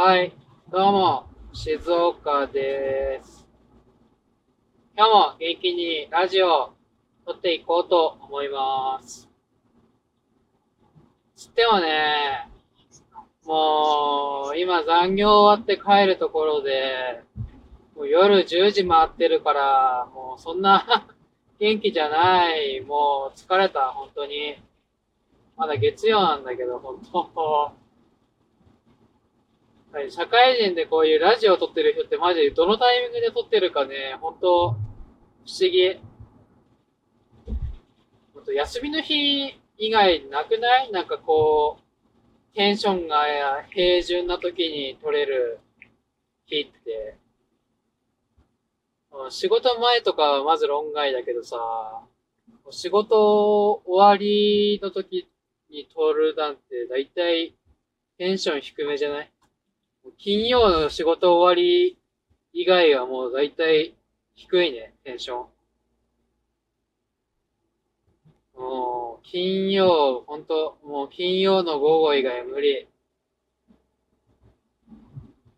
はい、どうも、静岡です。今日も元気にラジオを撮っていこうと思います。つってもね、もう、今残業終わって帰るところで、もう夜10時回ってるから、もうそんな 元気じゃない。もう疲れた、本当に。まだ月曜なんだけど、本当。はい、社会人でこういうラジオを撮ってる人ってマジでどのタイミングで撮ってるかね、本当不思議。ほんと休みの日以外なくない？なんかこう、テンションが平準な時に撮れる日って。仕事前とかはまず論外だけどさ、仕事終わりの時に撮るなんて大体テンション低めじゃない？金曜の仕事終わり以外はもう大体低いね、テンション。もう、金曜、ほんと、もう金曜の午後以外無理。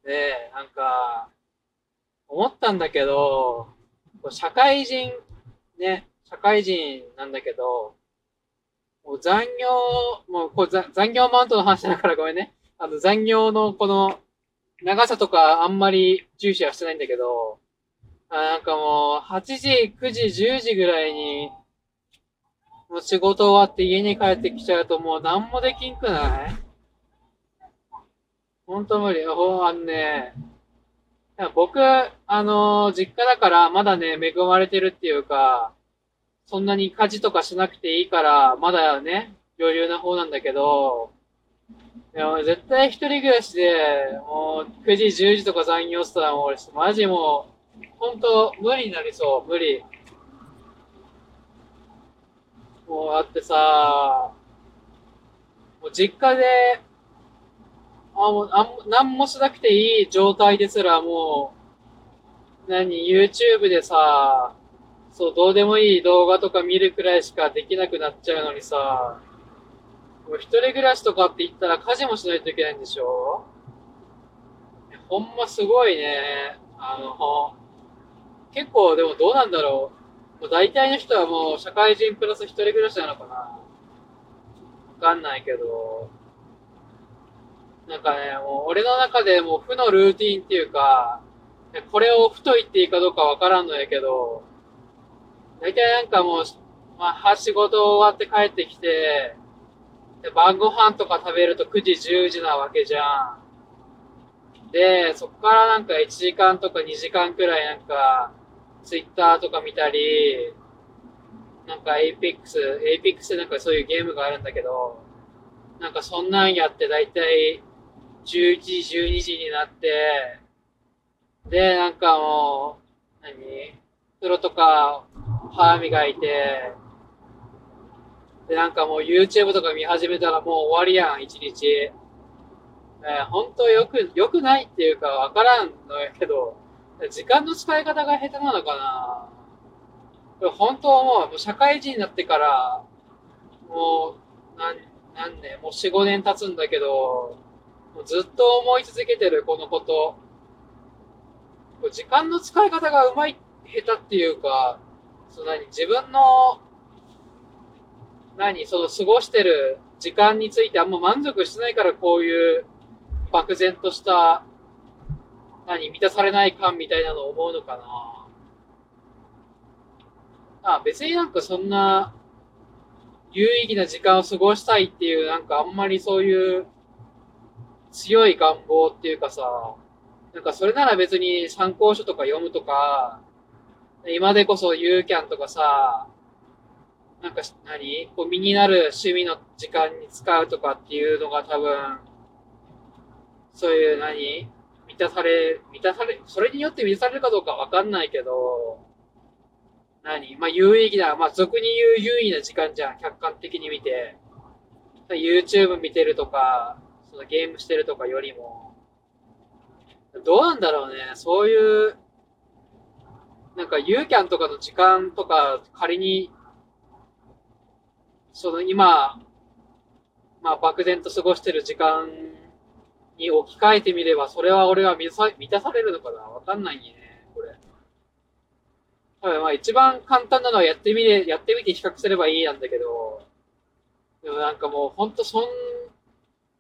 で、なんか、思ったんだけど、社会人、ね、社会人なんだけど、もう残業、もうこう残業マウントの話だからごめんね。あの残業のこの長さとかあんまり重視はしてないんだけど、あなんかもう8時、9時、10時ぐらいに、もう仕事終わって家に帰ってきちゃうともう何もできんくない？ほんと無理。ほんあのね、僕、あの実家だからまだね、恵まれてるっていうか、そんなに家事とかしなくていいから、まだね、余裕な方なんだけど、いや、もう絶対一人暮らしで、もう9時、10時とか残業したらもう俺、マジもう、ほんと無理になりそう、無理。もうだってさ、もう実家で、あ、もう、あん、なんもしなくていい状態ですらもう、何、YouTube でさ、そう、どうでもいい動画とか見るくらいしかできなくなっちゃうのにさ、もう一人暮らしとかって言ったら家事もしないといけないんでしょ？ほんますごいね。あの、結構でもどうなんだろう。もう大体の人はもう社会人プラス一人暮らしなのかなわかんないけど。なんかね、もう俺の中でもう負のルーティンっていうか、これを負と言っていいかどうかわからんのやけど、大体なんかもう、まあ、仕事終わって帰ってきて、で晩ご飯とか食べると9時、10時なわけじゃん。で、そっからなんか1時間とか2時間くらいなんか、ツイッターとか見たり、なんか Apex、Apex ってなんかそういうゲームがあるんだけど、なんかそんなんやってだいたい11時、12時になって、で、なんかもう、何？風呂とか歯磨いて、で、なんかもう YouTube とか見始めたらもう終わりやん、一日。えー、本当よく、良くないっていうかわからんのやけど、時間の使い方が下手なのかなこれ本当思う。もう社会人になってから、もう、なん、何年、もう4、5年経つんだけど、もうずっと思い続けてる、このこと。時間の使い方がうまい、下手っていうか、その何、自分の、何、その過ごしてる時間についてあんま満足してないからこういう漠然とした、何、満たされない感みたいなのを思うのかな。あ、別になんかそんな、有意義な時間を過ごしたいっていう、なんかあんまりそういう強い願望っていうかさ、なんかそれなら別に参考書とか読むとか、今でこそユーキャンとかさ、なんか何？こう身になる趣味の時間に使うとかっていうのが多分、そういう何？満たされ、満たされ、それによって満たされるかどうかわかんないけど、何？まあ有意義な、まあ俗に言う有意義な時間じゃん、客観的に見て。YouTube 見てるとか、そのゲームしてるとかよりも、どうなんだろうね、そういう、なんかユーキャンとかの時間とか仮に、その今、まあ漠然と過ごしてる時間に置き換えてみれば、それは俺は満たされるのかな？わかんないね、これ。多分まあ一番簡単なのはやってみれ、やってみて比較すればいいなんだけど、でもなんかもうほんとそん、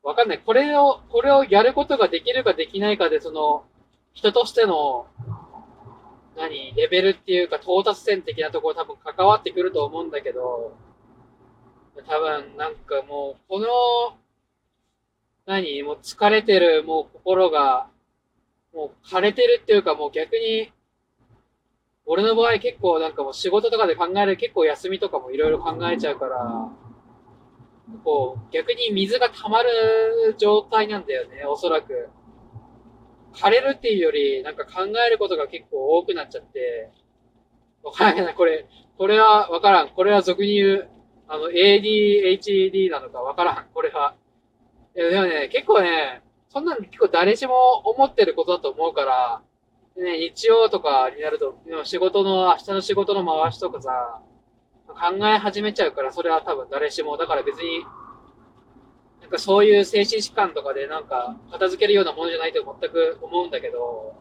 わかんない。これを、これをやることができるかできないかで、その、人としての、何、レベルっていうか到達点的なところ多分関わってくると思うんだけど、多分なんかもう、この、何もう疲れてる、もう心が、もう枯れてるっていうかもう逆に、俺の場合結構なんかもう仕事とかで考える結構休みとかもいろいろ考えちゃうから、こう逆に水が溜まる状態なんだよね、おそらく。枯れるっていうより、なんか考えることが結構多くなっちゃって、わからない。これ、これはわからん。これは俗に言う、あの、ADHD なのかわからん。これは。でもね、結構ね、そんなの結構誰しも思ってることだと思うから、ね、日曜とかになると、仕事の、明日の仕事の回しとかさ、考え始めちゃうから、それは多分誰しも。だから別に、なんかそういう精神疾患とかでなんか片付けるようなものじゃないと全く思うんだけど、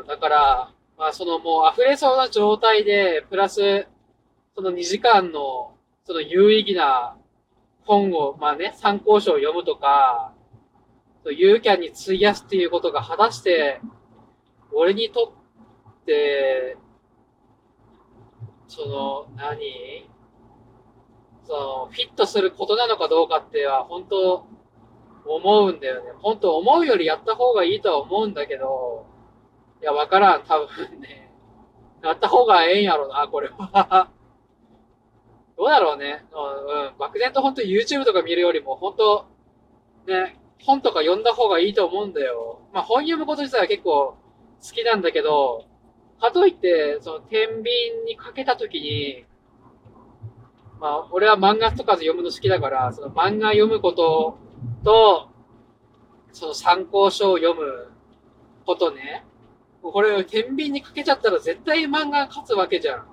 うん、だから、まあそのもう溢れそうな状態で、プラス、その2時間の、その有意義な本を、まあね、参考書を読むとか、ユーキャンに費やすっていうことが果たして、俺にとって、その、何？その、フィットすることなのかどうかっては、本当思うんだよね。本当思うよりやった方がいいとは思うんだけど、いや、わからん、多分ね。やった方がええんやろな、これは。どうだろうね。うん、漠然と本当 YouTube とか見るよりも、本当ね、本とか読んだ方がいいと思うんだよ。まあ本読むこと自体は結構好きなんだけど、かといって、その天秤にかけたときに、まあ俺は漫画とか読むの好きだから、その漫画読むことと、その参考書を読むことね。これを天秤にかけちゃったら絶対漫画勝つわけじゃん。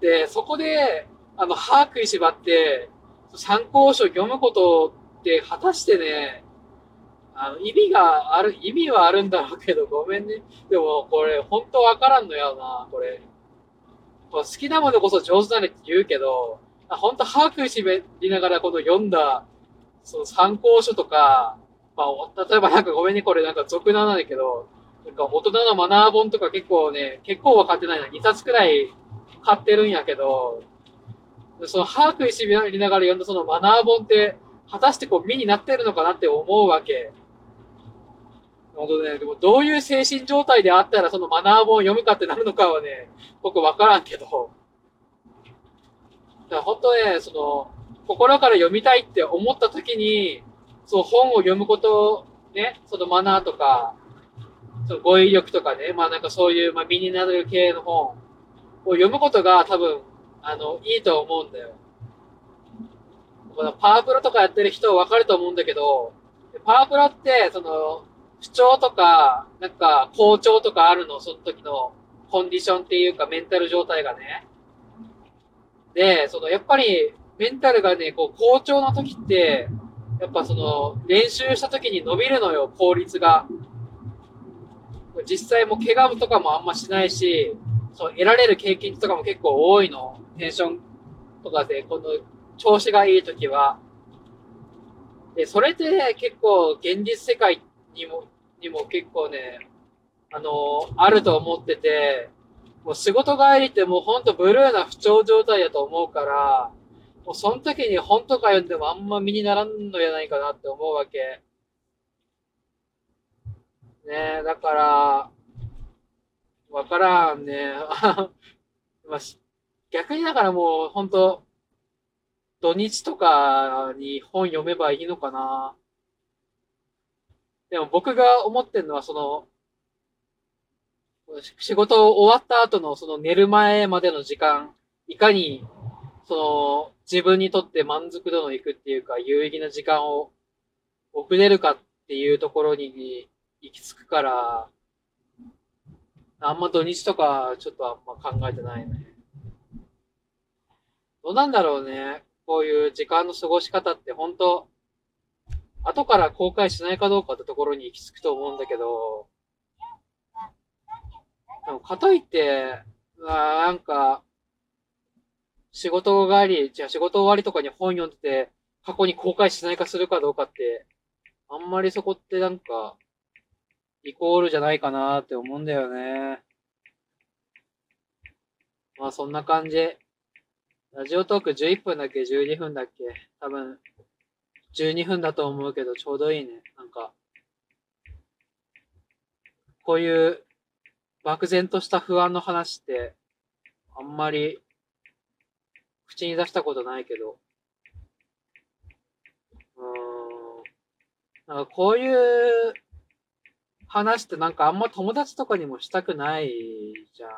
で、そこで、あの、歯食いしばって、参考書読むことって果たしてね、あの、意味がある、意味はあるんだろうけど、ごめんね。でも、これ、本当わからんのやな、これ。好きなものこそ上手だねって言うけど、本当歯食いしべりながらこの読んだ、その参考書とか、まあ、例えばなんかごめんね、これなんか俗なんだけど、なんか大人のマナー本とか結構ね、結構は買ってないな。2冊くらい買ってるんやけど、その歯食いしびりながら読んだそのマナー本って、果たしてこう身になってるのかなって思うわけ。本当ね、でもどういう精神状態であったらそのマナー本を読むかってなるのかはね、僕わからんけど。だから本当ね、その、心から読みたいって思った時に、そう本を読むこと、ね、そのマナーとか、その語彙力とかね、まあなんかそういう、まあ身になる系の本を読むことが多分あの、いいと思うんだよ。このパワープロとかやってる人わかると思うんだけど、パワープロって、その、不調とか、なんか、好調とかあるの、その時のコンディションっていうか、メンタル状態がね。で、その、やっぱり、メンタルがね、こう、好調な時って、やっぱその、練習した時に伸びるのよ、効率が。実際も怪我とかもあんましないし、そう、得られる経験とかも結構多いの。テンションとかで、この調子がいい時は。で、それって、結構現実世界にも、にも結構ね、あの、あると思ってて、もう仕事帰りってもうほんとブルーな不調状態だと思うから、もうその時に本とか読んでもあんま身にならんのやないかなって思うわけ。ねえ、だから、わからんね。まあ、逆にだからもう、本当土日とかに本読めばいいのかな。でも僕が思ってるのは、その、仕事終わった後のその寝る前までの時間、いかに、その、自分にとって満足度のいくっていうか、有意義な時間を送れるかっていうところに行き着くから、あんま土日とかちょっとあんま考えてないね。どうなんだろうね。こういう時間の過ごし方って本当後から公開しないかどうかってところに行き着くと思うんだけど、でも、かといって、あなんか、仕事帰り、じゃあ仕事終わりとかに本読んでて、過去に公開しないかするかどうかって、あんまりそこってなんか、イコールじゃないかなって思うんだよね。まあそんな感じ。ラジオトーク11分だっけ ?12 分だっけ？多分、12分だと思うけど、ちょうどいいね。なんか、こういう漠然とした不安の話って、あんまり口に出したことないけど、うーん、なんかこういう話ってなんかあんま友達とかにもしたくないじゃん。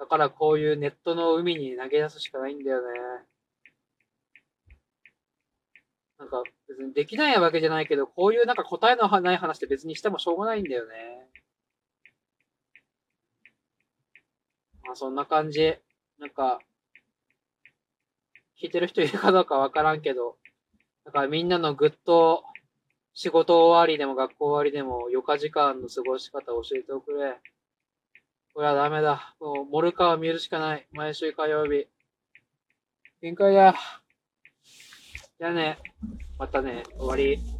だからこういうネットの海に投げ出すしかないんだよね。なんか別にできないわけじゃないけど、こういうなんか答えのない話って別にしてもしょうがないんだよね。まあそんな感じ。なんか、聞いてる人いるかどうかわからんけど、なんかみんなのぐっと仕事終わりでも学校終わりでも余暇時間の過ごし方を教えておくれ。これはダメだ。もう、モルカーを見るしかない。毎週火曜日。限界だ。じゃあね。またね。終わり。